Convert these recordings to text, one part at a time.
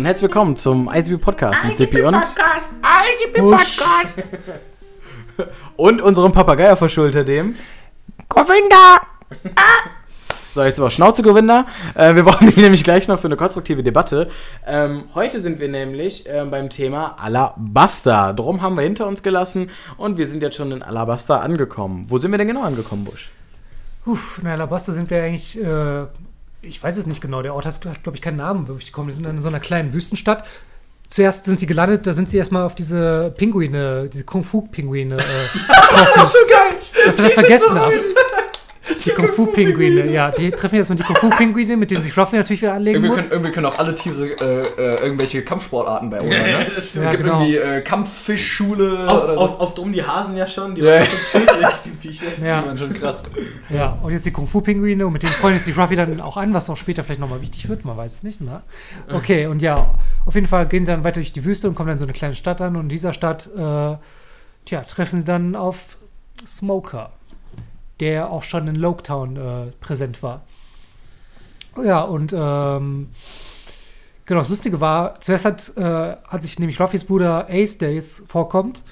Und herzlich willkommen zum ICB Podcast mit Sippi und Podcast, ICP Podcast. und unserem Papageier verschuldet dem. Govinda. So, jetzt aber Schnauzegewinder. Äh, wir brauchen die nämlich gleich noch für eine konstruktive Debatte. Ähm, heute sind wir nämlich ähm, beim Thema Alabasta. Drum haben wir hinter uns gelassen und wir sind jetzt schon in Alabasta angekommen. Wo sind wir denn genau angekommen, Busch? Uff, in Alabasta sind wir eigentlich, äh, ich weiß es nicht genau, der Ort hat, glaube ich, keinen Namen wirklich gekommen. Wir sind in so einer kleinen Wüstenstadt. Zuerst sind sie gelandet, da sind sie erstmal auf diese Pinguine, diese Kung-Fu-Pinguine äh, getroffen. so geil! Dass ihr das vergessen habt. Die Kung-Fu-Pinguine, ja. Die treffen jetzt mal die Kung-Fu-Pinguine, mit denen sich Ruffy natürlich wieder anlegen Irgendwie muss. können, irgendwie können auch alle Tiere äh, äh, irgendwelche Kampfsportarten bei uns. Ne? Es Ja, gibt genau. irgendwie äh, Kampffischschule Auf, oder so. auf, oft um die Hasen ja schon. Die Ja. waren schon chillig, die Viecher. Die Ja, waren schon krass. ja. Und jetzt die Kung-Fu-Pinguine und mit denen freundet sich Ruffy dann auch an, was auch später vielleicht nochmal wichtig wird, man weiß es nicht, ne? Okay, und ja, auf jeden Fall gehen sie dann weiter durch die Wüste und kommen dann in so eine kleine Stadt an und in dieser Stadt, äh, tja, treffen sie dann auf Smoker, der auch schon in Loketown äh, präsent war. Ja, und ähm, genau, das Lustige war, zuerst hat, äh, hat sich nämlich Ruffys Bruder Ace, der jetzt vorkommt,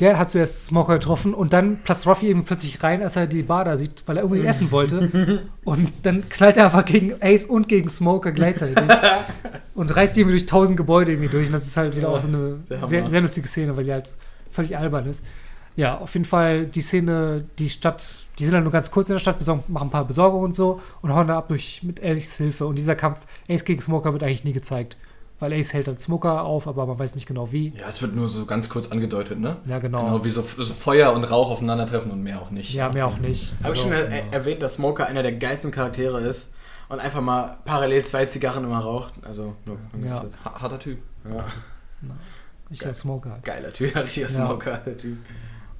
der hat zuerst Smoker getroffen und dann platzt Ruffy irgendwie plötzlich rein, als er die Bar da sieht, weil er unbedingt essen wollte. Und dann knallt er einfach gegen Ace und gegen Smoker gleichzeitig. und reißt die irgendwie durch tausend Gebäude irgendwie durch. Und das ist halt wieder Ja, auch so eine sehr, sehr lustige Szene, weil die halt völlig albern ist. Ja, auf jeden Fall die Szene, die Stadt, die sind dann nur ganz kurz in der Stadt, besorgen, machen ein paar Besorgungen und so und hauen da ab durch mit Ace Hilfe. Und dieser Kampf Ace gegen Smoker wird eigentlich nie gezeigt. Weil Ace hält dann Smoker auf, aber man weiß nicht genau wie. Ja, es wird nur so ganz kurz angedeutet, ne? Ja, genau. Genau, wie so, so Feuer und Rauch aufeinandertreffen und mehr auch nicht. Ja, mehr auch nicht. Habe ich Also, schon er erwähnt, dass Smoker einer der geilsten Charaktere ist und einfach mal parallel zwei Zigarren immer raucht. Also, nur, Ja. Harter Typ. ja. ich der Smoker. halt. Geiler Typ, richtiger Smoker, der Typ.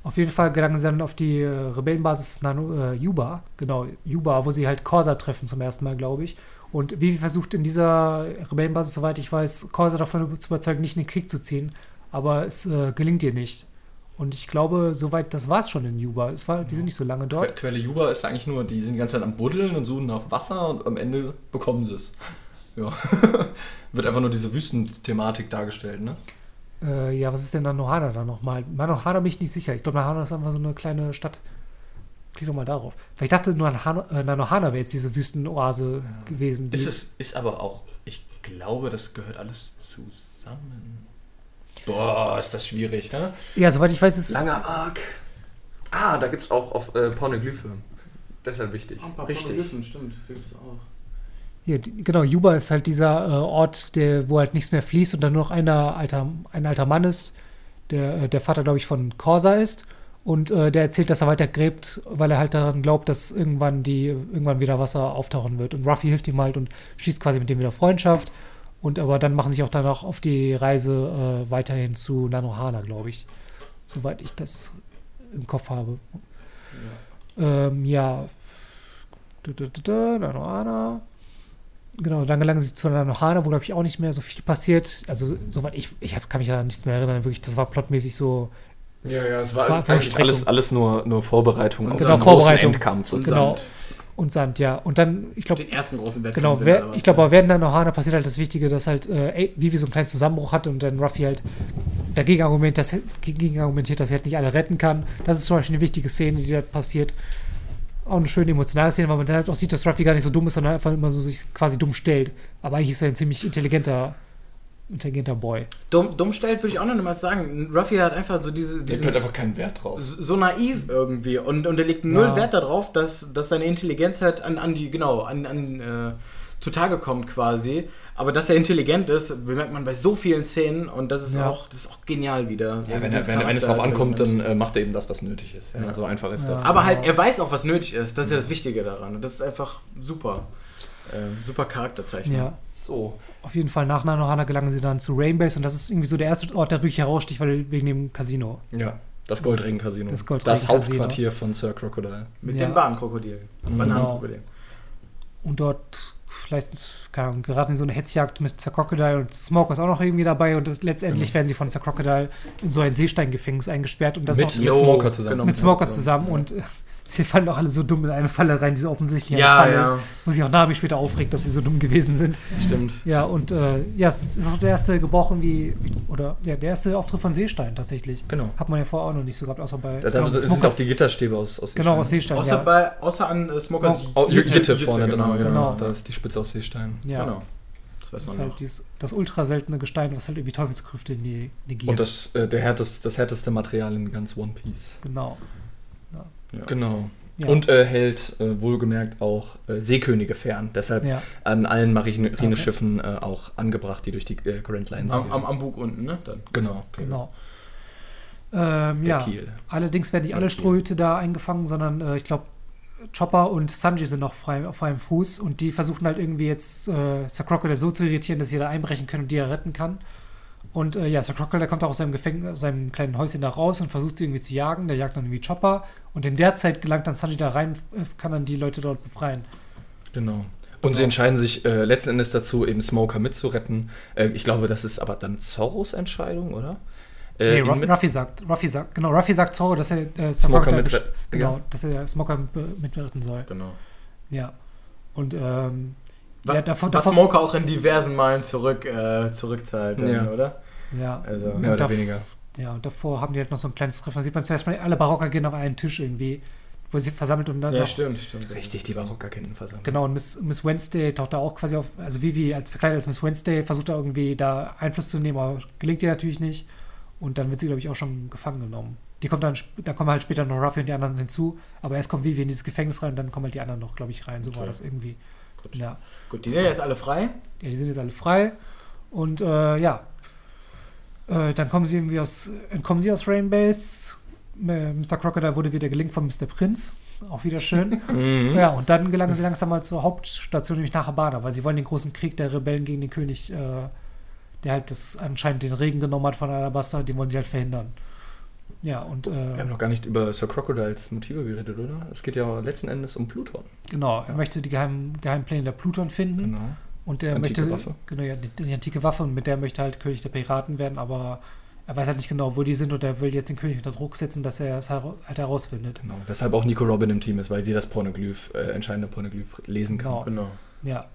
Auf jeden Fall gelangen sie dann auf die äh, Rebellenbasis Nano, äh, Yuba, genau, Yuba, wo sie halt Corsa treffen zum ersten Mal, glaube ich. Und Vivi versucht in dieser Rebellenbasis, soweit ich weiß, Corsa davon zu überzeugen, nicht in den Krieg zu ziehen. Aber es äh, gelingt ihr nicht. Und ich glaube, soweit, das war es schon in Yuba. Es war, die sind nicht so lange dort. Quelle Juba ist eigentlich nur, die sind die ganze Zeit am Buddeln und suchen nach Wasser und am Ende bekommen sie es. Ja. Wird einfach nur diese Wüstenthematik dargestellt, ne? Äh, ja, was ist denn Nanohana da nochmal? Nanohana bin ich nicht sicher. Ich glaube, Nanohana ist einfach so eine kleine Stadt. Klick doch mal darauf. Weil ich dachte, nur Nanohana, äh, Nanohana wäre jetzt diese Wüstenoase gewesen. die- Ist es, ist aber auch, ich glaube, das gehört alles zusammen. Boah, ist das schwierig, ne? ja, soweit ich weiß, ist Langer Arc. Ah, da gibt es auch auf äh, Pornoglyphe. Deshalb wichtig. Richtig. stimmt. Gibt's auch. Hier, genau, Juba ist halt dieser äh, Ort, der, wo halt nichts mehr fließt und dann nur noch einer alter, ein alter Mann ist, der, äh, der Vater, glaube ich, von Corsa ist. Und äh, der erzählt, dass er weiter gräbt, weil er halt daran glaubt, dass irgendwann die, irgendwann wieder Wasser auftauchen wird. Und Ruffy hilft ihm halt und schließt quasi mit dem wieder Freundschaft. Und aber dann machen sich auch danach auf die Reise äh, weiterhin zu Nanohana, glaube ich. Soweit ich das im Kopf habe. Ja. Ähm, ja. Da, da, da, Nanohana. Genau, dann gelangen sie zu Nanohana, wo, glaube ich, auch nicht mehr so viel passiert. Also, soweit ich, ich hab, kann mich da nichts mehr erinnern. Wirklich, das war plotmäßig so. Ja, ja, es war, War eigentlich alles, alles nur, nur Vorbereitung auf Genau, den großen Vorbereitung. Endkampf. Und genau. Sand. Und Sand, ja. Und dann, ich glaube, Den ersten großen Wettkampf. genau, in wer, ich glaube, aber während Nanohana passiert halt das Wichtige, dass halt äh, Vivi so einen kleinen Zusammenbruch hat und dann Ruffy halt dagegen argumentiert, dass, dagegen argumentiert, dass er halt nicht alle retten kann. Das ist zum Beispiel eine wichtige Szene, die da passiert. Auch eine schöne emotionale Szene, weil man dann halt auch sieht, dass Ruffy gar nicht so dumm ist, sondern einfach immer so sich quasi dumm stellt. Aber eigentlich ist er ein ziemlich intelligenter, intelligenter Boy. Dumm, dumm stellt, würde ich auch noch mal sagen. Ruffy hat einfach so diese. Der diesen- hat einfach keinen Wert drauf. so naiv irgendwie und, und er legt null Ja. Wert darauf, dass, dass seine Intelligenz halt an, an die, genau, an, an äh, zutage kommt quasi. Aber dass er intelligent ist, bemerkt man bei so vielen Szenen und das ist Ja. auch, das ist auch genial wieder. Ja, wenn, Dieses er, wenn, wenn es drauf ankommt, dann äh, macht er eben das, was nötig ist. Ja, Ja. So einfach ist Ja. das. Aber halt, er weiß auch, was nötig ist. Das ist ja das Wichtige daran. Und das ist einfach super. Ähm, super Charakterzeichnung. Ja. So. Auf jeden Fall nach Nanohana gelangen sie dann zu Rainbase und das ist irgendwie so der erste Ort, der wirklich heraussticht, weil wegen dem Casino. Ja, das Goldring-Casino. Das Das, Goldring-Casino. Hauptquartier von Sir Crocodile. Mit Ja. den Bahnkrokodilen. Mhm. Bananenkrokodilen. Und dort vielleicht, keine Ahnung, geraten in so eine Hetzjagd mit Sir Crocodile und Smoke ist auch noch irgendwie dabei und letztendlich Mhm. werden sie von Sir Crocodile in so ein Seesteingefängnis eingesperrt und das mit, auch mit Smoker zusammen. genau. mit Smoker zusammen und äh, Sie fallen doch alle so dumm in eine Falle rein, die so offensichtlich Ja, eine Falle ja. ist. Wo sich auch Nami später aufregt, dass sie so dumm gewesen sind. Stimmt. Ja, und äh, ja, es ist auch der erste gebrochen wie, oder ja, der erste Auftritt von Seestein tatsächlich. Genau. Hat man ja vorher auch noch nicht so gehabt, außer bei Da, da genau, sind Smokers- auch die Gitterstäbe aus, aus Genau, aus Seestein. Seestein, Außer, ja. bei, außer an äh, Smokers Smoke- Oh, Jütte, Jütte, vorne, Jütte, genau, genau. genau. genau. Da ist die Spitze aus Seestein. ja. Genau. Das weiß Das ist man halt dieses, das ultra seltene Gestein, was halt irgendwie Teufelskrüfte ne- negiert. Und das, äh, der härtest, das härteste Material in ganz One Piece. genau. Ja. Genau. Ja. Und äh, hält äh, wohlgemerkt auch äh, Seekönige fern. Deshalb Ja. an allen Marine- Marineschiffen äh, auch angebracht, die durch die äh, Grand Line Am, segeln. am, am Bug unten, ne? Dann. Genau. Okay. Genau. Ähm, Der ja. Kiel. Allerdings werden nicht alle. Strohhüte da eingefangen, sondern äh, ich glaube, Chopper und Sanji sind noch frei, auf freiem Fuß und die versuchen halt irgendwie jetzt äh, Sir Crocodile so zu irritieren, dass sie da einbrechen können und die er retten kann. Und äh, ja, Sir Crocodile kommt auch aus seinem Gefängnis, aus seinem kleinen Häuschen da raus und versucht sie irgendwie zu jagen. Der jagt dann irgendwie Chopper und in der Zeit gelangt dann Sanji da rein, kann dann die Leute dort befreien. Genau. Und sie entscheiden sich äh, letzten Endes dazu, eben Smoker mitzuretten. Äh, ich glaube, das ist aber dann Zorros Entscheidung, oder? Äh, nee, Ruffy sagt, Ruffy sagt, genau, Ruffy sagt Zoro, dass er äh, Smoker mit- genau, ja. dass er Smoker be- mitretten soll. Genau. Ja. Und ähm, Was, ja, davon, was davon, Smoker auch in diversen Malen zurück, äh, zurückzahlt, Ja. oder? Ja, Also, Mehr oder weniger. Ja, und davor haben die halt noch so ein kleines Treffen. Da sieht man zuerst mal, alle Barocker gehen auf einen Tisch irgendwie, wo sie versammelt und dann ja, stimmt, stimmt. Richtig, die Barockerketten versammelt. Genau, und Miss, Miss Wednesday taucht da auch quasi auf, also Vivi als verkleidet als Miss Wednesday versucht da irgendwie da Einfluss zu nehmen, aber gelingt ihr natürlich nicht. Und dann wird sie, glaube ich, auch schon gefangen genommen. Die kommt dann, da kommen halt später noch Ruffy und die anderen hinzu, aber erst kommt Vivi in dieses Gefängnis rein und dann kommen halt die anderen noch, glaube ich, rein. So war Okay. das irgendwie. Gut. Ja. Gut, die sind jetzt alle frei. Ja, die sind jetzt alle frei. Und äh, ja. Äh, dann kommen sie irgendwie aus, entkommen sie aus Rainbase. Äh, Mr. Crocodile wurde wieder gelingt von Mr. Prinz. Auch wieder schön. Mhm. ja, und dann gelangen sie langsam mal zur Hauptstation, nämlich nach Habana, weil sie wollen den großen Krieg der Rebellen gegen den König, äh, der halt das anscheinend den Regen genommen hat von Alabasta, den wollen sie halt verhindern. Ja, und Wir haben äh, noch gar nicht über Sir Crocodiles Motive geredet, oder? Es geht ja letzten Endes um Pluton. genau, er möchte die geheimen, Geheimpläne der Pluton finden. Genau. Und der Antike möchte, Waffe. Genau, ja, die, die antike Waffe und mit der möchte halt König der Piraten werden, aber er weiß halt nicht genau, wo die sind und er will jetzt den König unter Druck setzen, dass er es halt, halt herausfindet. genau. Weshalb auch Nico Robin im Team ist, weil sie das Pornoglyph, äh, entscheidende Pornoglyph lesen kann. Genau. Genau. Ja.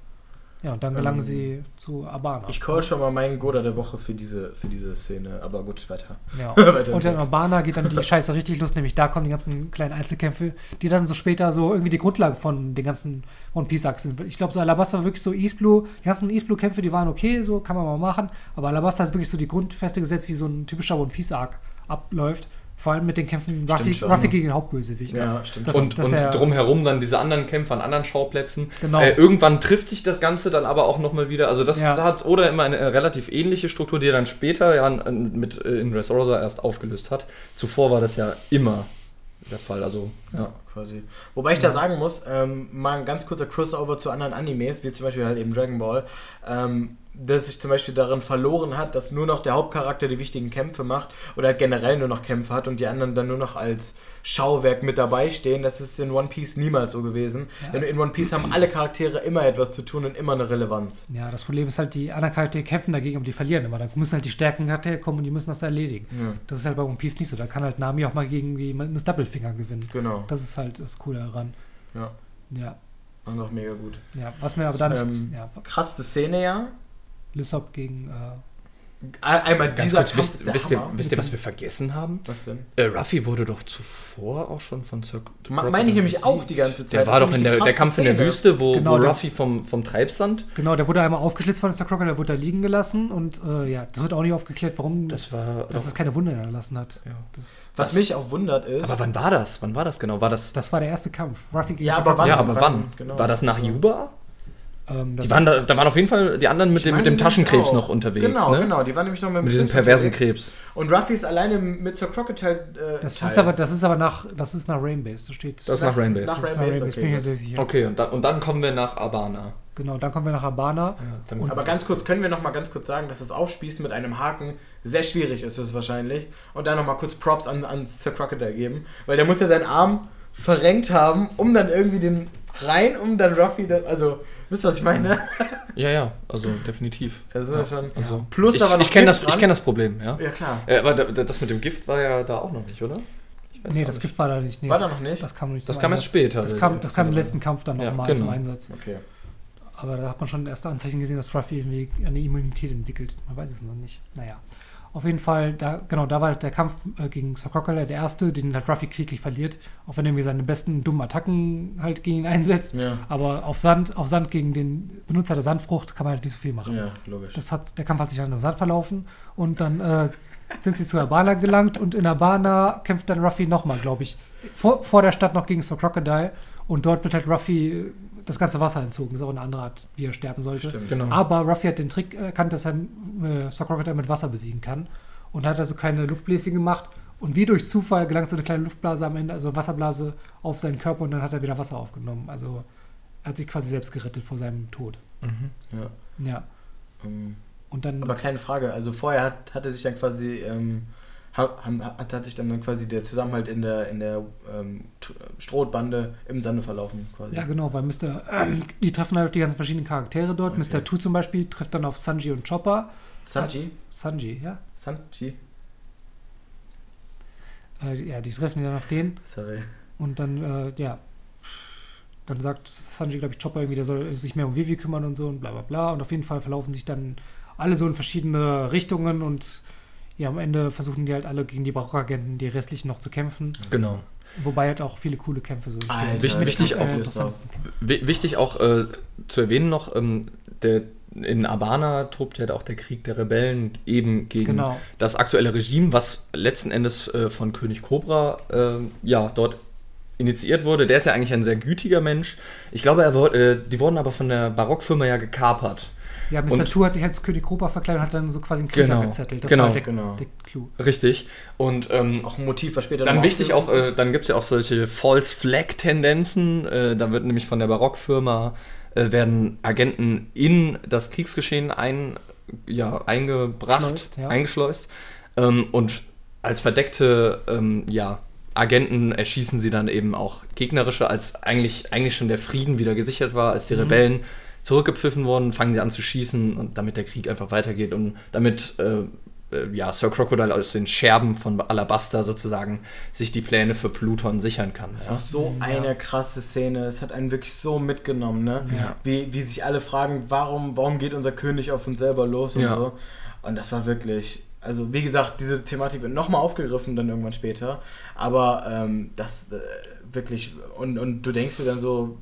Ja, und dann gelangen Ähm, sie zu Abana. Ich call schon mal meinen Goda der Woche für diese, für diese Szene. Aber gut, weiter. ja. Weiter Und in. Abana geht dann die Scheiße richtig los, nämlich da kommen die ganzen kleinen Einzelkämpfe, die dann so später so irgendwie die Grundlage von den ganzen One Piece Arcs sind. Ich glaube, so Alabasta war wirklich so East Blue, die ganzen East Blue Kämpfe, die waren okay, so kann man mal machen, aber Alabasta hat wirklich so die Grundfeste gesetzt, wie so ein typischer One Piece Arc abläuft. Vor allem mit den Kämpfen Ruffy, schon, Ruffy gegen den Hauptbösewicht. Ja, stimmt. Das- und dass und er- drumherum dann diese anderen Kämpfe an anderen Schauplätzen. Genau. Äh, irgendwann trifft sich das Ganze dann aber auch nochmal wieder. Also das Ja. da hat Oda immer eine äh, relativ ähnliche Struktur, die er dann später ja mit äh, in Dressrosa erst aufgelöst hat. Zuvor war das ja immer der Fall. Also ja. Quasi. Wobei ich da sagen muss, ähm, mal ein ganz kurzer Crossover zu anderen Animes, wie zum Beispiel halt eben Dragon Ball, ähm, dass sich zum Beispiel darin verloren hat, dass nur noch der Hauptcharakter die wichtigen Kämpfe macht oder halt generell nur noch Kämpfe hat und die anderen dann nur noch als Schauwerk mit dabei stehen. Das ist in One Piece niemals so gewesen. Denn in One Piece haben alle Charaktere immer etwas zu tun und immer eine Relevanz. Ja, das Problem ist halt, die anderen Charaktere kämpfen dagegen, aber die verlieren immer. Da müssen halt die stärkeren Charaktere kommen und die müssen das erledigen. Ja. Das ist halt bei One Piece nicht so. Da kann halt Nami auch mal gegen wie Miss Doublefinger gewinnen. Genau. Das ist halt das Coole daran. Ja. Ja, Einfach mega gut. ja. Was mir aber dann Ähm, ja, Krasseste Szene ja. Lissop gegen äh, Einmal Ganz dieser kurz, Kampf wisst, ist der wisst, ihr, Hammer. wisst ihr, was wir vergessen haben? Was denn? Äh, Ruffy wurde doch zuvor auch schon von Sir Ma- Meine ich nämlich auch die ganze Zeit. Der war doch in der, der Kampf in der Wüste, wo, Genau, wo der- Ruffy vom, vom Treibsand. Genau, der wurde einmal aufgeschlitzt von Mr. Crocodile, wurde da liegen gelassen und äh, ja, das wird auch nicht aufgeklärt, warum Das war. dass es keine Wunde hinterlassen hat. ja. Das, Was Das- mich auch wundert ist. Aber wann war das? Wann war das genau? War das. das war der erste Kampf. Ruffy gegen Ja, aber Crocodile. ja, aber wann? wann? Genau. War das nach Juba? Ähm, Die waren da, da waren auf jeden Fall die anderen mit dem, mit dem Taschenkrebs auch. noch unterwegs. Genau, ne? genau. Die waren nämlich noch mit, dem Mit diesem perversen unterwegs. Krebs. Und Ruffy ist alleine mit Sir Crocodile. Äh, das Teil. ist aber, das ist aber nach, das ist nach Rainbase. Das steht. Das ist nach Rainbase. Nach das ist nach Rainbase, Rainbase, bin ich okay. mir sehr sicher. Okay, und dann, und dann kommen wir nach Abana. Genau, dann kommen wir nach Habana. Ja, Aber ganz kurz, können wir noch mal ganz kurz sagen, dass das Aufspießen mit einem Haken sehr schwierig ist, höchstwahrscheinlich. Und dann noch mal kurz Props an, an Sir Crocodile geben. Weil der muss ja seinen Arm verrenkt haben, um dann irgendwie den rein, um dann Ruffy dann. Also, wisst ihr, was ich meine? ja, ja, also definitiv. Ist ja schon. Also, Plus, ich noch ich kenne das, ich dran. kenn das Problem, ja. Ja, klar. Äh, aber da, da- das mit dem Gift war ja da auch noch nicht, oder? weiß Nee, das nicht. Gift war da nicht. Nee, War da noch nicht? Das kam noch nicht Das kam erst später. Das kam, das kam im letzten Kampf dann Ja, nochmal genau. zum Einsatz. Okay. Aber da hat man schon erste Anzeichen gesehen, dass Ruffy irgendwie eine Immunität entwickelt. Man weiß es noch nicht. Naja. Auf jeden Fall, da, genau, da war halt der Kampf äh, gegen Sir Crocodile der erste, den halt Ruffy kläglich verliert. Auch wenn er irgendwie seine besten dummen Attacken halt gegen ihn einsetzt. Ja. Aber auf Sand, auf Sand gegen den Benutzer der Sandfrucht kann man halt nicht so viel machen. Ja, logisch. Das hat, der Kampf hat sich dann im Sand verlaufen und dann äh, sind sie zu Habana gelangt und in Habana kämpft dann Ruffy nochmal, glaube ich, vor, vor der Stadt noch gegen Sir Crocodile und dort wird halt Ruffy das ganze Wasser entzogen. Das ist auch eine andere Art, wie er sterben sollte. Stimmt. Genau. Aber Ruffy hat den Trick erkannt, dass er äh, Sir Crocodile mit Wasser besiegen kann und hat also kleine Luftbläschen gemacht und wie durch Zufall gelangt so eine kleine Luftblase am Ende, also Wasserblase auf seinen Körper und dann hat er wieder Wasser aufgenommen. Also er hat sich quasi selbst gerettet vor seinem Tod. Mhm. Ja. Ja. Ähm, Und dann Aber kleine Frage, also vorher hat, hatte sich dann quasi, ähm, haben- hat, hatte sich dann quasi der Zusammenhalt in der, in der ähm, Strohbande im Sande verlaufen quasi. Ja, genau, weil Mr. Ähm, die treffen halt auf die ganzen verschiedenen Charaktere dort. Okay. Mr. Tu zum Beispiel trifft dann auf Sanji und Chopper. Sanji? Sanji, ja. Sanji? Äh, ja, die treffen dann auf den. Sorry. Und dann, äh, ja. Dann sagt Sanji, glaube ich, Chopper irgendwie, der soll sich mehr um Vivi kümmern und so und bla bla bla. Und auf jeden Fall verlaufen sich dann alle so in verschiedene Richtungen und ja, am Ende versuchen die halt alle gegen die Barockagenten, die restlichen noch zu kämpfen. Genau. Wobei halt auch viele coole Kämpfe so entstehen. Alter, Wichtig- wichtig auch Wichtig auch äh, zu erwähnen noch, ähm, der, in Abana tobt ja auch der Krieg der Rebellen eben gegen Genau. das aktuelle Regime, was letzten Endes äh, von König Cobra äh, ja, dort initiiert wurde. Der ist ja eigentlich ein sehr gütiger Mensch. Ich glaube, er, äh, die wurden aber von der Barockfirma ja gekapert. Ja, Mr. Und- Chu hat sich als König Cobra verkleidet und hat dann so quasi einen Krieger Genau, gezettelt. Das genau, war der, genau. der Clou. Richtig. Und ähm, Auch ein Motiv, was später Dann noch wichtig auch, äh, dann gibt es ja auch solche False Flag Tendenzen. Äh, da wird nämlich von der Barockfirma äh, werden Agenten in das Kriegsgeschehen ein, ja, eingebracht, Schleust, ja. eingeschleust. Ähm, und als verdeckte ähm, ja, Agenten erschießen sie dann eben auch gegnerische, als eigentlich, eigentlich schon der Frieden wieder gesichert war, als die Mhm. Rebellen zurückgepfiffen wurden, fangen sie an zu schießen und damit der Krieg einfach weitergeht und damit äh, äh, ja, Sir Crocodile aus den Scherben von Alabasta sozusagen sich die Pläne für Pluton sichern kann. Das Ja. war so Ja. eine krasse Szene. Es hat einen wirklich so mitgenommen, ne? Ja. Wie, wie sich alle fragen, warum, warum geht unser König auf uns selber los und Ja. so. Und das war wirklich, also wie gesagt, diese Thematik wird nochmal aufgegriffen dann irgendwann später. Aber ähm, das äh, wirklich, und, und du denkst dir dann so,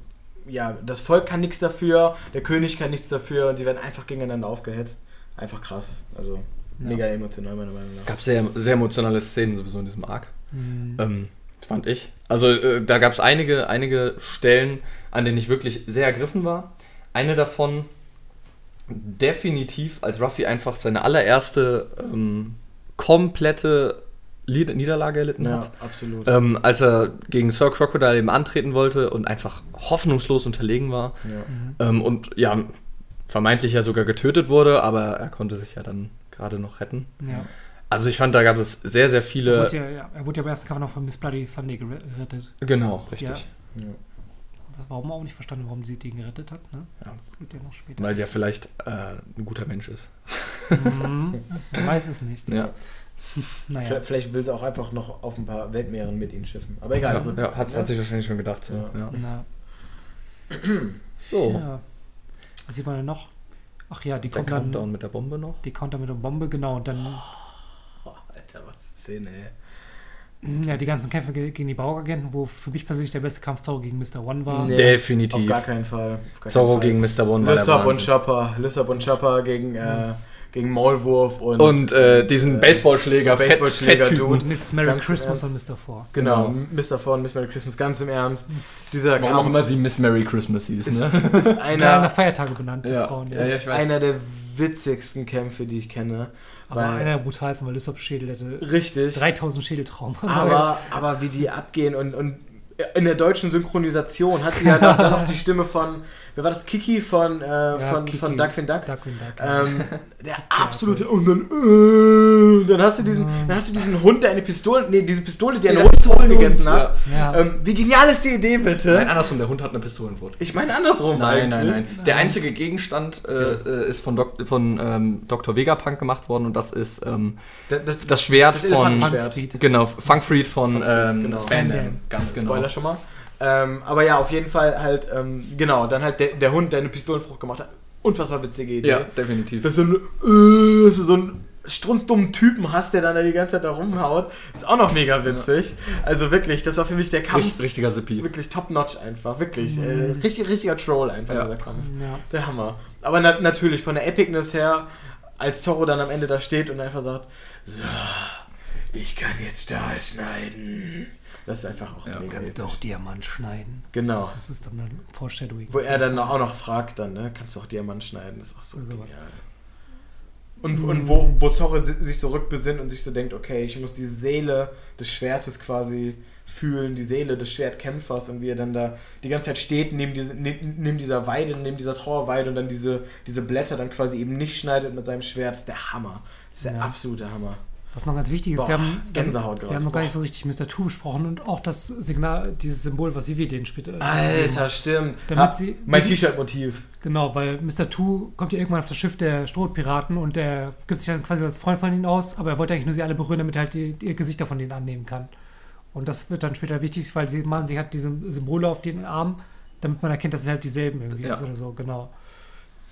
ja, das Volk kann nichts dafür, der König kann nichts dafür und die werden einfach gegeneinander aufgehetzt. Einfach krass. Also Ja. mega emotional, meiner Meinung nach. Gab sehr, sehr emotionale Szenen sowieso in diesem Arc. Mhm. Ähm, fand ich. Also äh, da gab es einige, einige Stellen, an denen ich wirklich sehr ergriffen war. Eine davon definitiv, als Ruffy einfach seine allererste ähm, komplette Niederlage erlitten Ja, hat. absolut. Ähm, als er gegen Sir Crocodile eben antreten wollte und einfach hoffnungslos unterlegen war. ja. Ähm, und ja, vermeintlich ja sogar getötet wurde, aber er konnte sich ja dann gerade noch retten. ja. Also ich fand, da gab es sehr, sehr Er viele. wurde ja, ja, er wurde ja beim ersten Kampf noch von Miss Bloody Sunday gere- gerettet. Genau, richtig. Ja. Ja. Das war auch nicht verstanden, warum sie den gerettet hat. Ne? Ja. Das wird ja noch später. Weil sie ja vielleicht äh, ein guter Mensch ist. Mhm. Man weiß es nicht. Ja, Naja. Vielleicht- Vielleicht will sie auch einfach noch auf ein paar Weltmeeren mit ihnen schiffen. Aber egal. ja, gut. ja hat, hat sich wahrscheinlich schon gedacht. So. Ja. Ja. So, ja. Was sieht man denn noch? Ach ja, die der kommt dann. Countdown mit der Bombe noch. Die Counter mit der Bombe, genau. Und dann Oh, Alter, was Szene, ey. ja, die ganzen Kämpfe ge- gegen die Barockagenten, wo für mich persönlich der beste Kampf Zorro gegen Mr. One war. Nee, Definitiv. Auf gar keinen Fall. Gar Zorro keinen gegen Fall. Mr. One war der Lissab und Wahnsinn. Chopper. Lissab und Chopper gegen, äh, gegen Maulwurf und. Und äh, diesen Äh, Baseballschläger, Fett, Baseballschläger, Fetttypen. Und Miss Merry Ganz Christmas und Mr. Four. Genau, Genau. Mr. Ford, Miss Merry Christmas, ganz im Ernst. Dieser Warum auch immer sie Miss Merry Christmas hieß, ist, ne? ist sind einer einer, Feiertage benannt, die Ja. Frauen. Ja, ist ja, ist ich weiß. einer der witzigsten Kämpfe, die ich kenne. aber weil- einer der brutalsten, weil Lysop Schädel hätte Richtig. 3000 Schädeltrauma. Aber, aber wie die abgehen und, und in der deutschen Synchronisation hat sie ja noch, dann noch die Stimme von, wer war das? Kiki von, äh, von, Kiki. von Darkwing Duck. Darkwing Duck. Ähm, der absolute und dann, äh, dann hast du diesen, dann hast du diesen Hund, der eine Pistole, nee, diese Pistole, die eine Dieser Pistolen gegessen hat. ja. Ähm, wie genial ist die Idee bitte? Nein, andersrum, der Hund hat eine Pistolenwurst. ich meine andersrum. Nein, nein, eigentlich. nein. Der einzige Gegenstand äh, äh, ist von, Dok von ähm, Dr. Vegapunk gemacht worden und das ist ähm, Da- das, das Schwert Das von. Funkfried. Genau, Funkfried von Funkfried, ähm, genau. Damme. Ganz genau. Spoiler schon mal. Ähm, aber ja, auf jeden Fall halt, ähm, genau, dann halt der, der Hund, der eine Pistolenfrucht gemacht hat. Unfassbar witzige Idee. Ja, definitiv. Dass du, so einen, äh, dass du so einen strunzdummen Typen hast, der dann da die ganze Zeit da rumhaut. Ist auch noch mega witzig. Also wirklich, das war für mich der Kampf. Richt, richtiger Sippi. Wirklich top-notch einfach, wirklich. Mhm. Äh, richtig, richtiger Troll einfach, Ja. dieser Kampf. Ja. Der Hammer. Aber na natürlich, von der Epicness her, als Zorro dann am Ende da steht und einfach sagt, so, ich kann jetzt Stahl schneiden. Das ist einfach auch Ja, mega Kannst du auch Diamant schneiden. Genau. Das ist dann ein Foreshadowing. Wo er dann auch noch fragt, dann, ne, kannst du auch Diamant schneiden? Das ist auch so sowas. genial. Und, und wo, wo Zorro si- sich so rückbesinnt und sich so denkt, okay, ich muss die Seele des Schwertes quasi fühlen, die Seele des Schwertkämpfers und wie er dann da die ganze Zeit steht neben, diese, neben, neben dieser Weide, neben dieser Trauerweide und dann diese, diese Blätter dann quasi eben nicht schneidet mit seinem Schwert, das ist der Hammer. Das ist der Ja. absolute Hammer. Was noch ganz wichtig ist, Boah, wir haben, Gänsehaut wir haben noch gar nicht so richtig Mr. Two besprochen und auch das Signal, dieses Symbol, was Vivi den später. Alter, stimmt. Ha, sie- mein T-Shirt-Motiv. Genau, weil Mr. Two kommt ja irgendwann auf das Schiff der Strohpiraten und der gibt sich dann quasi als Freund von ihnen aus, aber er wollte eigentlich nur sie alle berühren, damit er halt die, die Gesichter von denen annehmen kann. Und das wird dann später wichtig, weil sie machen sich halt diese Symbole auf den Arm, damit man erkennt, dass es halt dieselben irgendwie Ja. ist oder so, genau.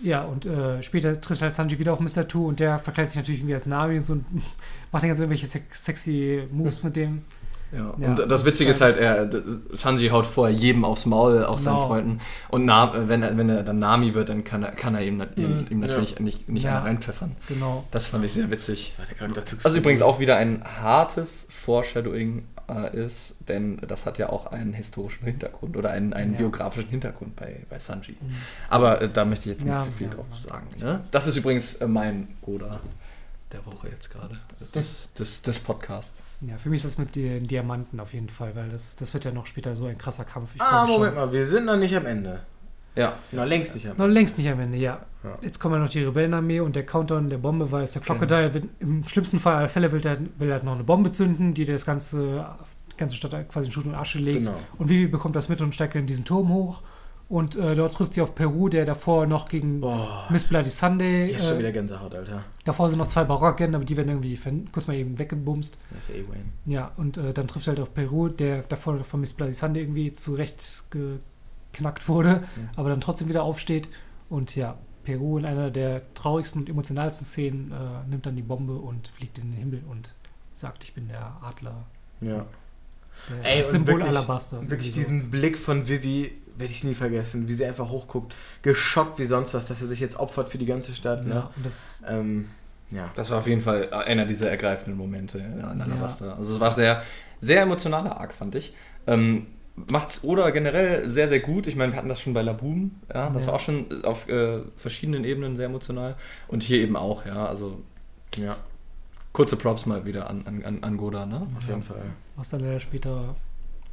Ja, und äh, später trifft halt Sanji wieder auf Mr. Two und der verkleidet sich natürlich irgendwie als Nami und so und macht dann ganz irgendwelche sex sexy Moves mit dem. Ja. Ja, und das das Witzige ist halt, er, Sanji haut vorher jedem aufs Maul, auch seinen Genau. Freunden. Und Na, wenn, er, wenn er dann Nami wird, dann kann er, kann er ihm, nat- ihm, Mhm. ihm natürlich nicht, nicht Ja. einen reinpfeffern. Genau. Das fand ich sehr witzig. Ja, Also so übrigens auch wieder ein hartes Foreshadowing äh, ist, denn das hat ja auch einen historischen Hintergrund oder einen, einen Ja. biografischen Hintergrund bei, bei Sanji. Aber äh, da möchte ich jetzt nicht Ja, zu viel ja, drauf sagen. Ne? Das ist übrigens äh, mein Goda der Woche jetzt gerade. Des, des, des Podcasts. Ja, für mich ist das mit den Diamanten auf jeden Fall, weil das, das wird ja noch später so ein krasser Kampf. Ich Ah, mich schon. Moment mal, wir sind noch nicht am Ende. Ja, Noch längst nicht am Noch Ende. längst nicht am Ende, ja. Ja. Jetzt kommen ja noch die Rebellenarmee und der Countdown der Bombe, weil es der Crocodile will, im schlimmsten Fall aller Fälle will er, will er noch eine Bombe zünden, die das ganze, die ganze Stadt quasi in Schutt und Asche legt. Genau. Und Vivi bekommt das mit und steigt in diesen Turm hoch. Und äh, dort trifft sie auf Peru, der davor noch gegen Boah. Miss Bloody Sunday. Jetzt schon Äh, wieder Gänsehaut, Alter. davor sind noch zwei Barocken, aber die werden irgendwie kurz mal eben weggebumst. Das ist ja eh Wayne. Ja, und äh, dann trifft er halt auf Peru, der davor von Miss Bloody Sunday irgendwie zurecht geknackt wurde, aber dann trotzdem wieder aufsteht. Und ja, Peru in einer der traurigsten und emotionalsten Szenen äh, nimmt dann die Bombe und fliegt in den Himmel und sagt, ich bin der Adler. Ja. Der, Ey, das Symbol wirklich- Alabasta. Wirklich so. diesen Blick von Vivi werde ich nie vergessen, wie sie einfach hochguckt, geschockt wie sonst was, dass er sich jetzt opfert für die ganze Stadt. Ne? Ja, und das, Ähm, ja. das war auf jeden Fall einer dieser ergreifenden Momente ja, in Ja. Alabasta. Also es war sehr, sehr emotionaler Arc, fand ich. Ähm, macht's Oda generell sehr, sehr gut. Ich meine, wir hatten das schon bei Laboon, ja, das Ja. war auch schon auf äh, verschiedenen Ebenen sehr emotional. Und hier eben auch, ja, also ja, kurze Props mal wieder an, an, an- Goda, ne? auf jeden Fall. was dann leider später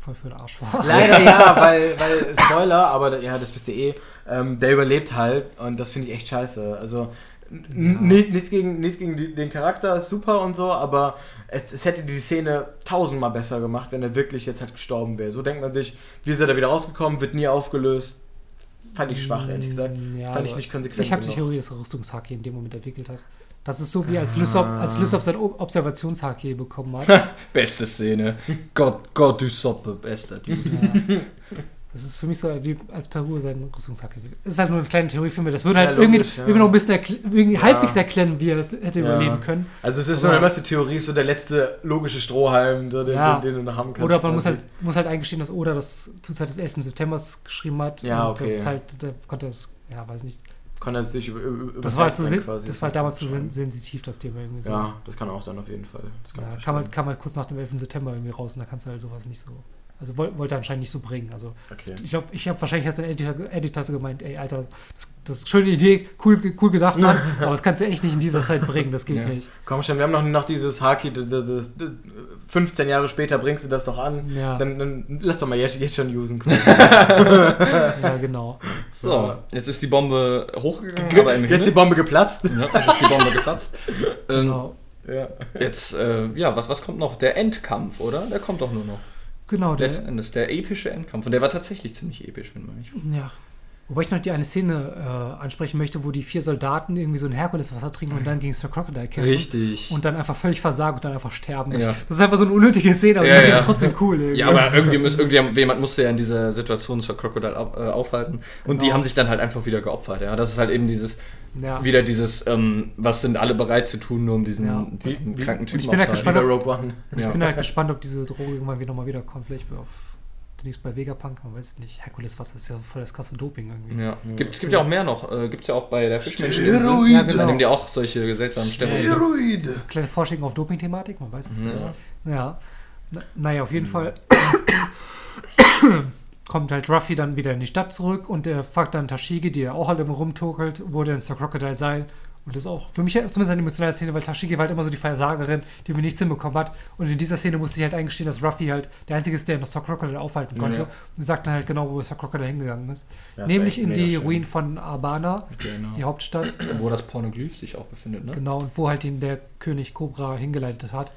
voll für den Arsch war. Leider ja, weil, weil Spoiler, aber ja, das wisst ihr eh, ähm, der überlebt halt und das finde ich echt scheiße. Also Ja. ni- nichts gegen, nichts gegen den Charakter, ist super und so, aber es, es hätte die Szene tausendmal besser gemacht, wenn er wirklich jetzt halt gestorben wäre. So denkt man sich, wie ist er da wieder rausgekommen, wird nie aufgelöst. Fand ich schwach, ehrlich gesagt. Mm, Ja, Fand ich nicht konsequent Ich habe die. Theorie, dass er Rüstungshaki in dem Moment entwickelt hat. Das ist so wie als Lysop, als Lysop sein Observationshaki bekommen hat. Beste Szene. Gott, Gott, du Soppe, bester Dude. ja. Das ist für mich so wie als Peru sein Rüstungshaki entwickelt. Es ist halt nur eine kleine Theorie für mich. Das würde Ja, halt irgendwie, logisch, ja. irgendwie noch ein bisschen erkl- irgendwie Ja. halbwegs erklären, wie er es hätte Ja. überleben können. Also es ist so eine erste Theorie, so der letzte logische Strohhalm, den, Ja. den, den du noch haben kannst. Oder man muss halt, muss halt eingestehen, dass Oda das zur Zeit des 11. September geschrieben hat. Ja, und okay. Das ist halt, der konnte das, ja, weiß nicht. Kann er sich über, über Das war, halt so, quasi. das war halt damals so sen sensitiv, das Thema irgendwie so. Ja, das kann auch sein, auf jeden Fall. Das kann Ja, kam, halt, kam halt kurz nach dem 11. September irgendwie raus und da kannst du halt sowas nicht so. Also woll, wollte er anscheinend nicht so bringen. Also Okay. ich glaube, ich habe wahrscheinlich erst der Editor, Editor gemeint, ey, Alter, das, das ist eine schöne Idee, cool, cool gedacht, Mann, aber das kannst du echt nicht in dieser Zeit bringen, das geht Ja. nicht. Komm schon, wir haben noch, noch dieses Haki, das, das, das, 15 Jahre später bringst du das doch an. Ja, Dann, dann lass doch mal jetzt, jetzt schon usen. ja genau. So, jetzt ist die Bombe hochgegangen, aber im Jetzt die Himmel. Bombe geplatzt. Ja, jetzt ist die Bombe geplatzt. Ähm, Genau. Ja. Jetzt, äh, ja, was, was kommt noch? Der Endkampf, oder? Der kommt doch nur noch. Genau, der, Letzten Endes, der epische Endkampf. Und der war tatsächlich ziemlich episch, wenn man nicht. Ja. Wobei ich noch die eine Szene äh, ansprechen möchte, wo die vier Soldaten irgendwie so ein Herkuleswasser trinken und dann gegen Sir Crocodile kämpfen. Richtig. Und dann einfach völlig versagen und dann einfach sterben. Ja. Das ist einfach so eine unnötige Szene, aber Ja, die ja. trotzdem cool. Irgendwie. Ja, aber irgendwie muss, irgendjemand musste ja in dieser Situation Sir Crocodile äh, aufhalten. Und die Genau. haben sich dann halt einfach wieder geopfert. Ja, das ist halt eben dieses, Ja. wieder dieses, ähm, was sind alle bereit zu tun, nur um diesen, Ja. diesen Wie- kranken Typen ich bin halt gespannt, Rogue One. Ich Ja. bin halt gespannt, ob diese Droge irgendwann wieder nochmal wiederkommt. Vielleicht auf demnächst bei Vegapunk, man weiß es nicht. Herkuleswasser ist ja voll das krasse Doping irgendwie. Ja. Gibt, es gibt ja auch mehr noch. Äh, gibt es ja auch bei der Fischmenschen. Steroide. Ja, Da genau. nehmen die auch solche seltsamen Steroide. Steroide. Kleine Forschung auf Doping-Thematik, man weiß es nicht. Ja. Ja. Na, naja, auf jeden Fall kommt halt Ruffy dann wieder in die Stadt zurück und der fragt dann Tashigi, die ja auch halt immer rumtokelt, wo denn Sir Crocodile sei. Und das ist auch für mich zumindest eine emotionale Szene, weil Tashigi war halt immer so die Versagerin, die mir nichts hinbekommen hat. Und in dieser Szene musste ich halt eingestehen, dass Ruffy halt der Einzige ist, der noch Sir Crocodile aufhalten konnte. Ja. Und sagt dann halt genau, wo Sir Crocodile hingegangen ist. Ja, ist Nämlich echt in die schön. Ruinen von Abana, Genau. die Hauptstadt. Wo das Pornoglyph sich auch befindet, ne? Genau, und wo halt ihn der König Cobra hingeleitet hat.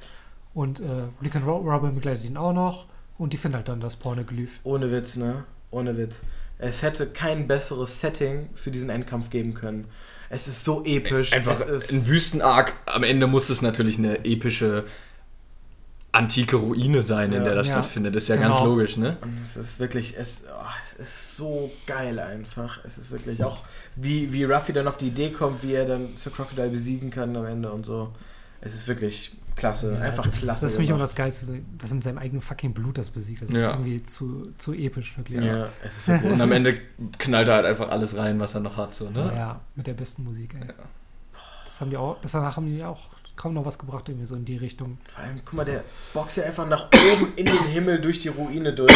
Und äh, Lincoln Ro- Robin begleitet ihn auch noch. Und die finden halt dann das Pornoglyph. Ohne Witz, ne? Ohne Witz. Es hätte kein besseres Setting für diesen Endkampf geben können. Es ist so episch. Einfach es ist ein Wüstenarg. Am Ende muss es natürlich eine epische antike Ruine sein, in Ja. der das Ja. stattfindet. Das ist ja Genau. ganz logisch, ne? Und es ist wirklich, es, oh, es ist so geil einfach. Es ist wirklich auch, wie, wie Ruffy dann auf die Idee kommt, wie er dann Sir Crocodile besiegen kann am Ende und so. Es ist wirklich klasse, Ja, einfach das, klasse. Das ist für mich immer das Geilste, dass er mit seinem eigenen fucking Blut das besiegt. Das ist Ja. irgendwie zu, zu episch, wirklich. Ja, es ist wirklich. Und am Ende knallt er halt einfach alles rein, was er noch hat, so, ne? Ja, mit der besten Musik, ey. Das haben die auch, das danach haben die auch kaum noch was gebracht, irgendwie so in die Richtung. Vor allem, guck mal, der boxt ja einfach nach oben in den Himmel durch die Ruine durch.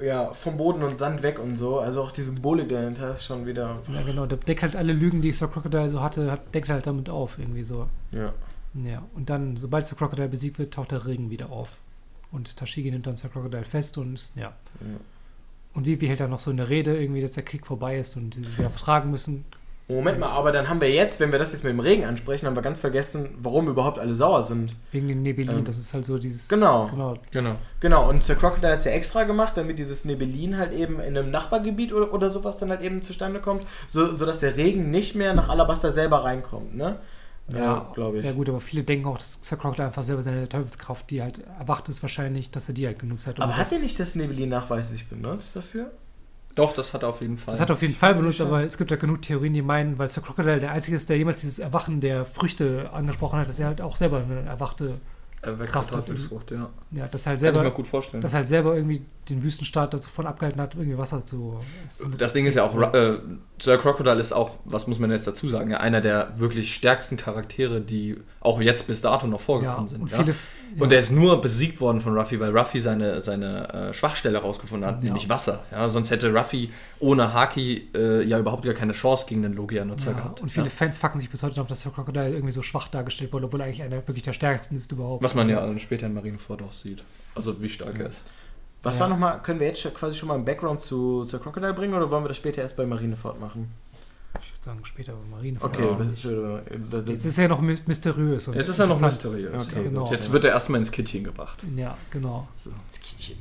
Ja, vom Boden und Sand weg und so. Also auch die Symbolik dahinter ist schon wieder. Ja, genau, der deckt halt alle Lügen, die Sir Crocodile so hatte, hat, deckt halt damit auf, irgendwie so. Ja. Ja, und dann, sobald Sir Crocodile besiegt wird, taucht der Regen wieder auf. Und Tashigi nimmt dann Sir Crocodile fest und ja. Ja. Und Vivi hält dann noch so eine Rede, irgendwie, dass der Krieg vorbei ist und sie sich wieder vertragen müssen. Moment mal, aber dann haben wir jetzt, wenn wir das jetzt mit dem Regen ansprechen, haben wir ganz vergessen, warum überhaupt alle sauer sind. Wegen den Nebelin, Ähm, das ist halt so dieses. genau. genau. Genau. Genau, und Sir Crocodile hat es ja extra gemacht, damit dieses Nebelin halt eben in einem Nachbargebiet oder, oder sowas dann halt eben zustande kommt, so, sodass der Regen nicht mehr nach Alabasta selber reinkommt, ne? Ja, glaube ich. Ja, gut, aber viele denken auch, dass Sir Crocodile einfach selber seine Teufelskraft, die halt erwacht ist, wahrscheinlich, dass er die halt genutzt hat. um aber hat er nicht das Nebelin nachweislich benutzt dafür? Doch, das hat er auf jeden Fall. Das hat er auf jeden Fall benutzt, aber es gibt ja genug Theorien, die meinen, weil Sir Crocodile der Einzige ist, der jemals dieses Erwachen der Früchte angesprochen hat, dass er halt auch selber eine erwachte, Kraft hat. Teufelsfrucht, ja. ja, das halt Kann ich mir selber, gut vorstellen. das halt selber irgendwie den Wüstenstaat davon abgehalten hat, irgendwie Wasser zu. zu Das Ding ist ja auch, äh, Sir Crocodile ist auch, was muss man jetzt dazu sagen, ja, einer der wirklich stärksten Charaktere, die auch jetzt bis dato noch ja, vorgekommen sind. und ja? viele. ja, Und er ist nur besiegt worden von Ruffy, weil Ruffy seine, seine äh, Schwachstelle herausgefunden hat, Ja. nämlich Wasser. Ja, sonst hätte Ruffy ohne Haki äh, ja überhaupt gar keine Chance gegen den Logia-Nutzer ja, gehabt. und viele ja. Fans fucken sich bis heute noch, dass Sir Crocodile irgendwie so schwach dargestellt wurde, obwohl er eigentlich einer wirklich der stärksten ist überhaupt. Was man ja später in Marineford auch sieht. Also wie stark er ist. Was Ja. war nochmal, können wir jetzt quasi schon mal einen Background zu Sir Crocodile bringen oder wollen wir das später erst bei Marineford machen? Sagen, später bei Marine. Okay, Ja. Jetzt ist er noch my- mysteriös. Und Jetzt ist er noch mysteriös. Okay, ja. genau. Jetzt wird er erstmal ins Kittchen gebracht. Ja, genau. so, das Kittchen.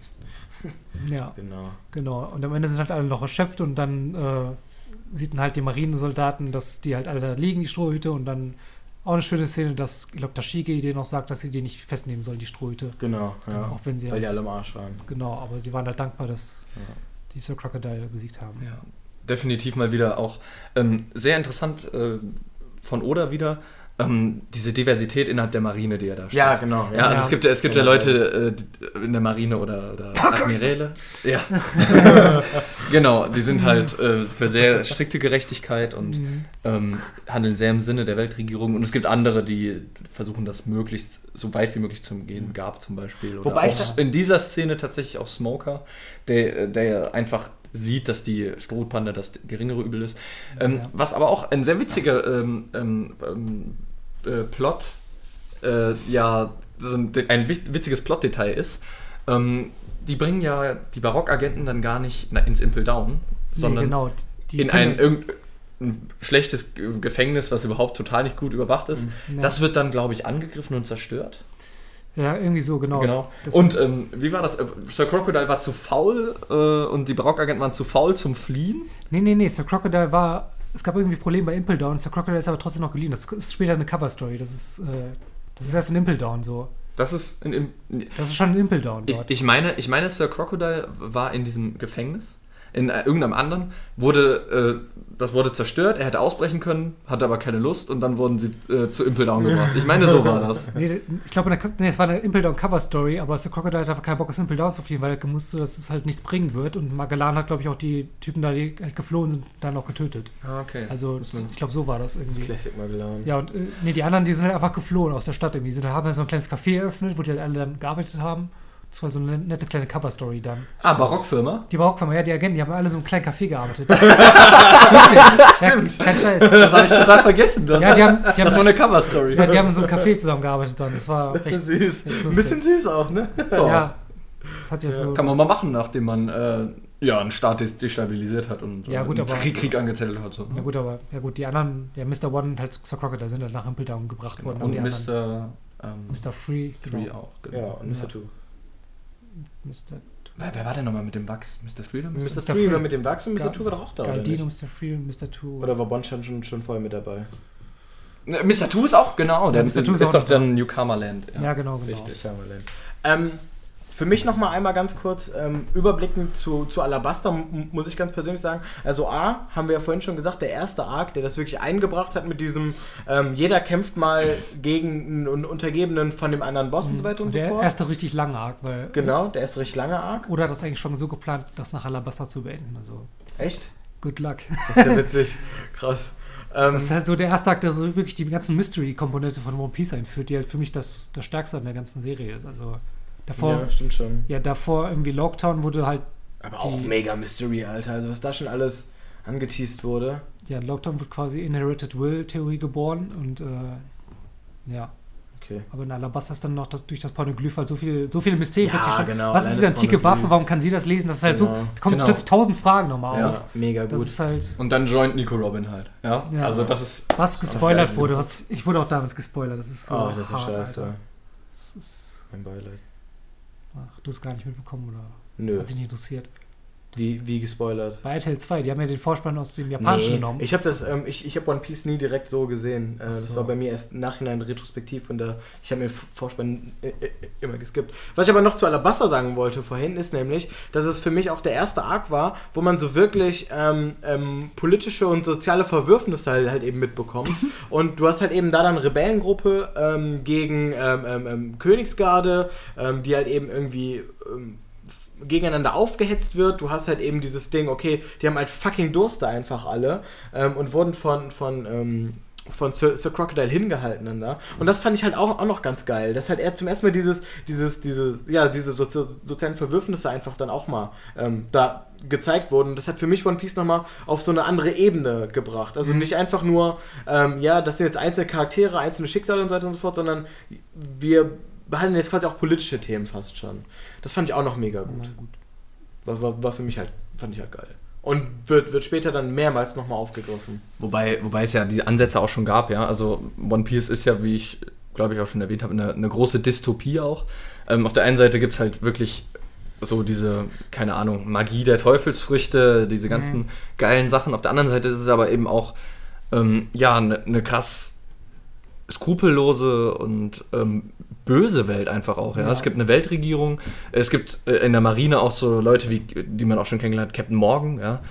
Ja, Genau. genau. Und am Ende sind halt alle noch erschöpft und dann äh, sieht man halt die Marinesoldaten, dass die halt alle da liegen, die Strohhüte. Und dann auch eine schöne Szene, dass, ich glaube, Tashigi denen noch sagt, dass sie die nicht festnehmen sollen, die Strohhüte. Genau, ja. Auch wenn sie Weil die halt, alle im Arsch waren. Genau, aber die waren halt dankbar, dass Ja. die Sir Crocodile besiegt haben. Ja, definitiv mal wieder auch ähm, sehr interessant äh, von Oda wieder. Ähm, diese Diversität innerhalb der Marine, die er da Ja, stellt. genau. Ja, also Ja. es gibt, ja- es gibt ja Genau. Leute äh, in der Marine oder, oder Admiräle. Ja. genau, die sind halt äh, für sehr strikte Gerechtigkeit und Mhm. ähm, handeln sehr im Sinne der Weltregierung. Und es gibt andere, die versuchen das möglichst so weit wie möglich zu umgehen. Gab zum Beispiel. Oder Wobei ich auch in dieser Szene tatsächlich auch Smoker, der, der einfach sieht, dass die Strohpanda das geringere Übel ist. Ähm, Ja. Was aber auch ein sehr witziger ähm, ähm, ähm, äh, Plot, äh, ja, ein, ein wit- witziges Plotdetail ist. Ähm, die bringen ja die Barockagenten dann gar nicht ins Impel Down, sondern genau. Die in ein, irgendein schlechtes Ge- Gefängnis, was überhaupt total nicht gut überwacht ist. Ja. Das wird dann, glaube ich, angegriffen und zerstört. Ja, irgendwie so, genau. Genau. Das- und ähm, wie war das? Äh, Sir Crocodile war zu faul äh, und die Barockagenten waren zu faul zum Fliehen. Nee, nee, nee, Sir Crocodile war. Es gab irgendwie Probleme bei Impel Down. Sir Crocodile ist aber trotzdem noch geliehen. Das ist später eine Cover-Story. Das ist, äh, das ist erst in Impel Down so. Das ist in, in, Das ist schon in Impel Down ich, dort. ich meine, ich meine, Sir Crocodile war in diesem Gefängnis. In äh, irgendeinem anderen wurde äh, das wurde zerstört. Er hätte ausbrechen können, hatte aber keine Lust und dann wurden sie äh, zu Impel Down gebracht. Ich meine, so war das. Nee, ich glaube, nee, es war eine Impel Down Cover Story, aber Sir Crocodile hat einfach keinen Bock, aus Impel Down zu fliehen, weil er gewusst, dass es halt nichts bringen wird. Und Magellan hat, glaube ich, auch die Typen da, die halt geflohen sind, dann auch getötet. Ah, okay. Also, ich glaube, so war das irgendwie. Classic Magellan. Ja, und äh, nee, die anderen, die sind halt einfach geflohen aus der Stadt irgendwie. Die sind, haben halt so ein kleines Café eröffnet, wo die halt alle dann gearbeitet haben. Das war so eine nette kleine Cover-Story dann. Ah, Barockfirma? Die Barockfirma, ja, die Agenten, die haben alle so im kleinen Café gearbeitet. Stimmt. Ja, kein Scheiß. Das habe ich total vergessen. Das, Ja, die haben- die haben- das war eine Cover-Story. Ja, die haben in so einem Café zusammengearbeitet dann. Das war Das echt, süß. echt Ein bisschen süß auch, ne? Ja, das hat ja, so... Kann man mal machen, nachdem man äh, ja, einen Staat des- destabilisiert hat und Ja, äh, gut, einen aber- Krieg, Krieg angezettelt hat. So. Ja gut, aber ja gut, die anderen, ja, Mr. One und halt Sir Crocodile sind halt nach Impel Down gebracht worden. aber Und die anderen, Mr. Ähm, Mr. Free, Three genau. auch. Genau. Ja, und Mr. Ja. Two. Mr. Wer, wer war denn nochmal mit dem Wachs? Mr. Freedom? Mr. Mr. Three war mit dem Wachs und Mr. Two war doch auch da, oder Galdino? Mr. Free und Mr. Two. Oder war Bon schon, schon, vorher mit dabei? Mr. Two ist auch, genau. Der Mr. ist, Two ist ist doch dann Newcomer Land. ja, genau, genau. Richtig. Shyamalan. Ähm, für mich noch mal einmal ganz kurz ähm, überblickend zu, zu Alabaster, muss ich ganz persönlich sagen. Also A, haben wir ja vorhin schon gesagt, der erste Arc, der das wirklich eingebracht hat mit diesem, ähm, jeder kämpft mal gegen einen Untergebenen von dem anderen Boss und so weiter und, Und so der fort. erste richtig lange Arc, weil... Genau, der ist recht lange Arc. Oder hat das eigentlich schon so geplant, das nach Alabasta zu beenden. Also, Echt? good luck. Das ist ja witzig. Krass. Ähm, Das ist halt so der erste Arc, der so wirklich die ganzen Mystery-Komponente von One Piece einführt, die halt für mich das, das Stärkste an der ganzen Serie ist. Also davor, ja, stimmt schon. ja, davor irgendwie Lockdown wurde halt, Aber auch mega Mystery, Alter. Also was da schon alles angeteased wurde. ja, Lockdown wird quasi Inherited Will-Theorie geboren und äh, ja. Okay. Aber in Alabasta ist dann noch das, durch das Pornoglyph halt so viel, so viele Mysterien Ja, plötzlich. genau, Was ist diese antike Pornoglyph. Waffe? Warum kann sie das lesen? Das ist halt Genau. so, da kommen Genau. plötzlich tausend Fragen nochmal Ja, auf. mega Das gut. ist halt, Und dann joint Nico Robin halt. Ja. Ja. Also das ist. was gespoilert ist. wurde. Was, ich wurde auch damals gespoilert. Das ist so oh, das ist hart, scheiße. Alter. Das ist, Mein Beileid. Ach, du hast gar nicht mitbekommen oder Nö. hat sich nicht interessiert. Wie, wie gespoilert? Bei RTL 2, die haben ja den Vorspann aus dem Japanischen Nee, genommen. ich habe das, ähm, ich, ich habe One Piece nie direkt so gesehen. Äh, Ach Das so. war bei mir erst im Nachhinein retrospektiv und da, ich habe mir Vorspann äh, äh, immer geskippt. Was ich aber noch zu Alabasta sagen wollte vorhin, ist nämlich, dass es für mich auch der erste Arc war, wo man so wirklich ähm, ähm, politische und soziale Verwürfnisse halt, halt eben mitbekommt. und du hast halt eben da dann Rebellengruppe ähm, gegen ähm, ähm, Königsgarde, die halt eben irgendwie gegeneinander aufgehetzt wird. Du hast halt eben dieses Ding, okay, die haben halt fucking Durste einfach alle ähm, und wurden von, von, ähm, von Sir, Sir Crocodile hingehalten dann da. Und das fand ich halt auch, auch noch ganz geil, dass halt er zum ersten Mal dieses, dieses, dieses, ja, diese sozi sozialen Verwürfnisse einfach dann auch mal ähm, da gezeigt wurden. Das hat für mich One Piece nochmal auf so eine andere Ebene gebracht. Also nicht einfach nur, ähm, ja, das sind jetzt einzelne Charaktere, einzelne Schicksale und so weiter und so fort, sondern wir behandeln jetzt quasi auch politische Themen fast schon. Das fand ich auch noch mega gut. Na gut. War, war, war für mich halt, fand ich halt geil. Und wird, wird später dann mehrmals nochmal aufgegriffen. Wobei, wobei es ja die Ansätze auch schon gab, ja. Also One Piece ist ja, wie ich glaube ich auch schon erwähnt habe, eine, eine große Dystopie auch. Ähm, auf der einen Seite gibt es halt wirklich so diese, keine Ahnung, Magie der Teufelsfrüchte, diese ganzen geilen Sachen. Auf der anderen Seite ist es aber eben auch, ähm, ja, eine ne krass skrupellose und ähm, böse Welt einfach auch. Ja? Ja. Es gibt eine Weltregierung, es gibt äh, in der Marine auch so Leute, wie, die man auch schon kennengelernt hat, Captain Morgan, ja.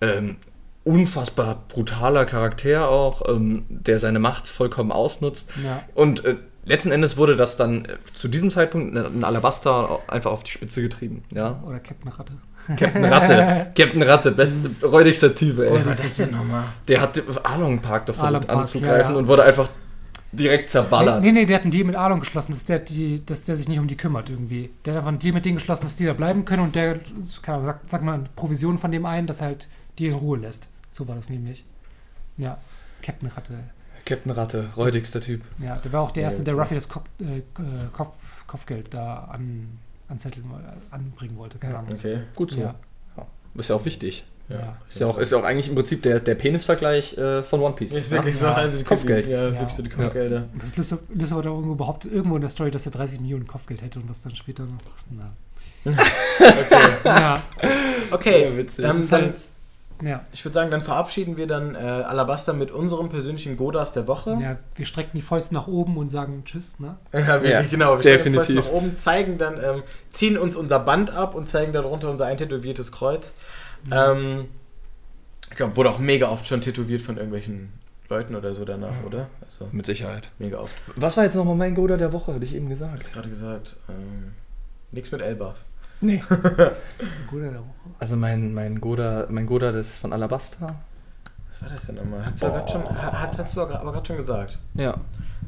Ähm, unfassbar brutaler Charakter auch, ähm, der seine Macht vollkommen ausnutzt. Ja. Und äh, letzten Endes wurde das dann äh, zu diesem Zeitpunkt in- Alabasta einfach auf die Spitze getrieben. Ja? Oder Captain Ratte. Captain Ratte, Captain Ratte, best, räudigster Typ, ey. was ist das denn nochmal? Der hat Along Park doch versucht Park, anzugreifen ja, ja. und wurde einfach direkt zerballert. Nee, nee, der hat einen Deal mit Arlong geschlossen, dass der, die, dass der sich nicht um die kümmert irgendwie. Der hat einfach einen Deal mit denen geschlossen, dass die da bleiben können und der, keine Ahnung, sag mal, eine Provision von dem ein, dass halt die in Ruhe lässt. So war das nämlich. Ja, Captain Ratte. Captain Ratte, räudigster Typ. Ja, der war auch der Erste, der. Ruffy das Kopf, äh, äh, Kopf, Kopfgeld da an, anzetteln, woll- anbringen wollte. Keine Ahnung. Okay. Gut so. Ja. Ist ja auch wichtig. Ja. Ist ja auch, ist ja auch eigentlich im Prinzip der, der Penisvergleich äh, von One Piece. Ist wirklich so, Ja. also die Kopfgeld. Ja, ist Ja. wirklich so die Kopfgelder. Das löst, löst aber da irgendwo überhaupt irgendwo in der Story, dass er 30 Millionen Kopfgeld hätte und was dann später noch. Na. ja, Okay, Sehr witzig. dann, dann, halt. Ja, ich würde sagen, dann verabschieden wir dann äh, Alabasta mit unserem persönlichen Godas der Woche. ja, wir strecken die Fäuste nach oben und sagen Tschüss, ne? Ja, wir, Ja, genau, wir uns definitiv. fast nach oben, zeigen dann, ähm, ziehen uns unser Band ab und zeigen darunter unser eintätowiertes Kreuz. Ähm, ich glaube, wurde auch mega oft schon tätowiert von irgendwelchen Leuten oder so danach, oder? Also, Mit Sicherheit. mega oft. Was war jetzt nochmal mein Goda der Woche, hatte ich eben gesagt. Hast gerade gesagt, ähm, nichts mit Elbaf. Nee. Guter der Woche. Also mein, mein Goda, mein Goda des von Alabasta. Was war das denn nochmal? Hat's ja grad schon, hat, hat, hast du aber gerade schon gesagt. Ja.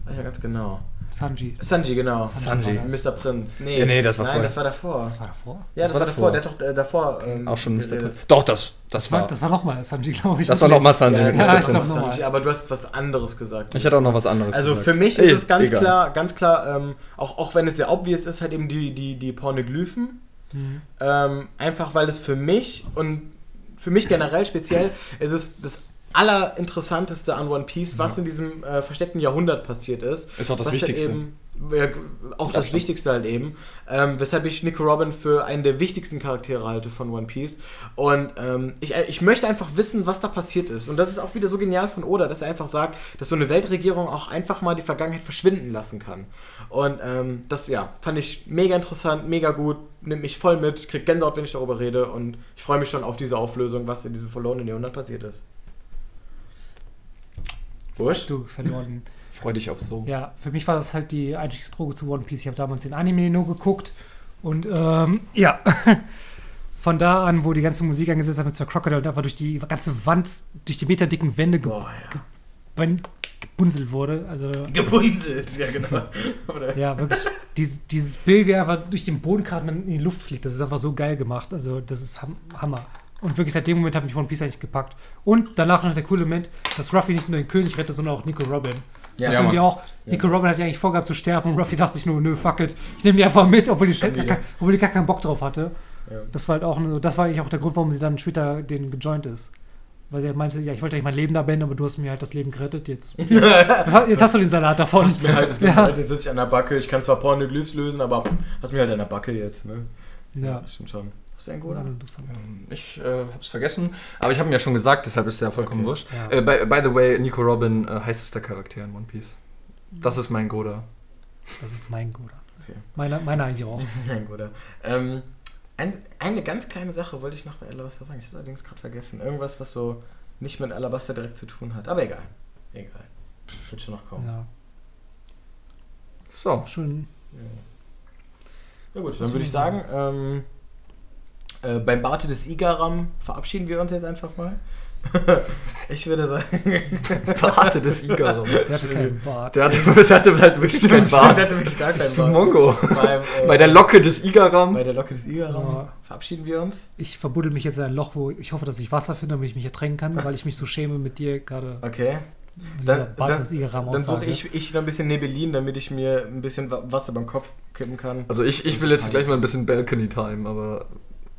Weiß ja ganz genau. Sanji. Sanji, genau. Sanji. das. Mr. Prinz. Nee, Ja, nee, das war Nein, vorher. das war davor. Das war davor. ja, das, das war war davor. davor. Der hat doch äh, davor. Ähm, Auch schon Mr. Prinz. Doch, das, das war, das war nochmal Sanji, glaube ich. Das war nochmal Sanji. Ja, Ja, war ich glaub. Sanji, aber du hast was anderes gesagt. Ich hatte auch noch was anderes Also gesagt. für mich Ey, ist es ganz egal. klar, ganz klar, ähm, auch, auch wenn es sehr obvious ist, halt eben die, die, die Pornoglyphen. Mhm. Ähm, einfach weil es für mich und für mich generell speziell, es ist das allerinteressanteste an One Piece, was in diesem äh, versteckten Jahrhundert passiert ist. Ist auch das Wichtigste. Eben, ja, auch das Abstand. Wichtigste halt eben. Ähm, weshalb ich Nico Robin für einen der wichtigsten Charaktere halte von One Piece. Und ähm, ich, ich möchte einfach wissen, was da passiert ist. Und das ist auch wieder so genial von Oda, dass er einfach sagt, dass so eine Weltregierung auch einfach mal die Vergangenheit verschwinden lassen kann. Und ähm, das, ja, fand ich mega interessant, mega gut, nimmt mich voll mit, krieg Gänsehaut, wenn ich darüber rede. Und ich freue mich schon auf diese Auflösung, was in diesem verlorenen Jahrhundert passiert ist. Wurscht. Du verloren. Freu dich auf so. Ja, für mich war das halt die Einstiegsdroge zu One Piece. Ich habe damals den Anime nur geguckt und ähm, ja, von da an, wo die ganze Musik eingesetzt hat mit Sir Crocodile und einfach durch die ganze Wand, durch die meterdicken Wände ge Boah, ja. ben- gebunzelt wurde. Also Gebunzelt, ja genau. Ja, wirklich dieses, dieses Bild, wie er einfach durch den Boden gerade in die Luft fliegt, das ist einfach so geil gemacht. Also das ist ham Hammer. Und wirklich seit dem Moment hat mich One Piece eigentlich gepackt. Und danach noch der coole Moment, dass Ruffy nicht nur den König rettet, sondern auch Nico Robin. Ja, das ja, irgendwie auch. Nico Robin hat ja eigentlich vorgehabt zu sterben und Ruffy dachte sich nur, nö, fuck it. Ich nehme die einfach mit, obwohl die, gar, obwohl die gar keinen Bock drauf hatte. Ja. Das war halt auch, das war eigentlich auch der Grund, warum sie dann später den gejoint ist. Weil sie halt meinte, ja, ich wollte eigentlich mein Leben da beenden, aber du hast mir halt das Leben gerettet. Jetzt, das, jetzt hast du den Salat davon. Hast mir halt das Ja. halt, jetzt sitze ich an der Backe. Ich kann zwar Pornoglyphs lösen, aber hast mir halt an der Backe jetzt, ne? Ja, stimmt schon. Goda? interessant. Ähm, Ich äh, hab's vergessen, aber ich habe mir ja schon gesagt, deshalb ist es ja vollkommen Okay. wurscht. Ja. Äh, by, by the way, Nico Robin äh, heißester Charakter in One Piece. Das ist mein Goda. Das ist mein Guter. Okay. Meiner, meiner eigentlich auch. Ein Goda. Ähm, ein, eine ganz kleine Sache wollte ich noch bei Alabaster sagen. Ich habe allerdings gerade vergessen. Irgendwas, was so nicht mit Alabaster direkt zu tun hat. Aber egal. Egal. Wird schon noch kommen. Ja, So. schön. Na gut, dann würde ich sagen, ähm, äh, beim Barte des Igaram verabschieden wir uns jetzt einfach mal. ich würde sagen, Barte des Igaram. Der hatte keinen Bart. Der hatte, der hatte halt wirklich keinen Stimmt, Bart. der hatte wirklich gar keinen ein Bart. Mongo. Beim, äh, Bei der Locke des Igaram. Bei der Locke des Igaram Ja. verabschieden wir uns. Ich verbuddel mich jetzt in ein Loch, wo ich hoffe, dass ich Wasser finde, damit ich mich ertränken kann, weil ich mich so schäme mit dir gerade Okay. Dann, Bart dann, des Igaram dann suche ich, ich noch ein bisschen Nebelin, damit ich mir ein bisschen Wa- Wasser beim Kopf kippen kann. Also ich, ich will jetzt gleich mal ein bisschen Balcony Time, aber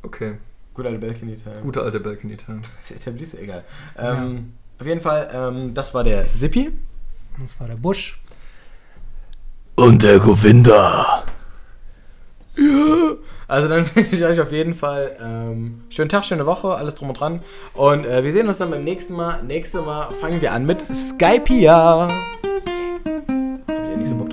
okay. Gut, alte Balcony Time. Gute alte Balcony Time. Das etabliert egal. Ähm, Auf jeden Fall, ähm, das war der Sippi. Das war der Busch. Und der Govinda. Also dann wünsche ich euch auf jeden Fall ähm, schönen Tag, schöne Woche, alles drum und dran. Und äh, wir sehen uns dann beim nächsten Mal. Nächstes Mal fangen wir an mit Skypia. Hab ich ja nicht so Bock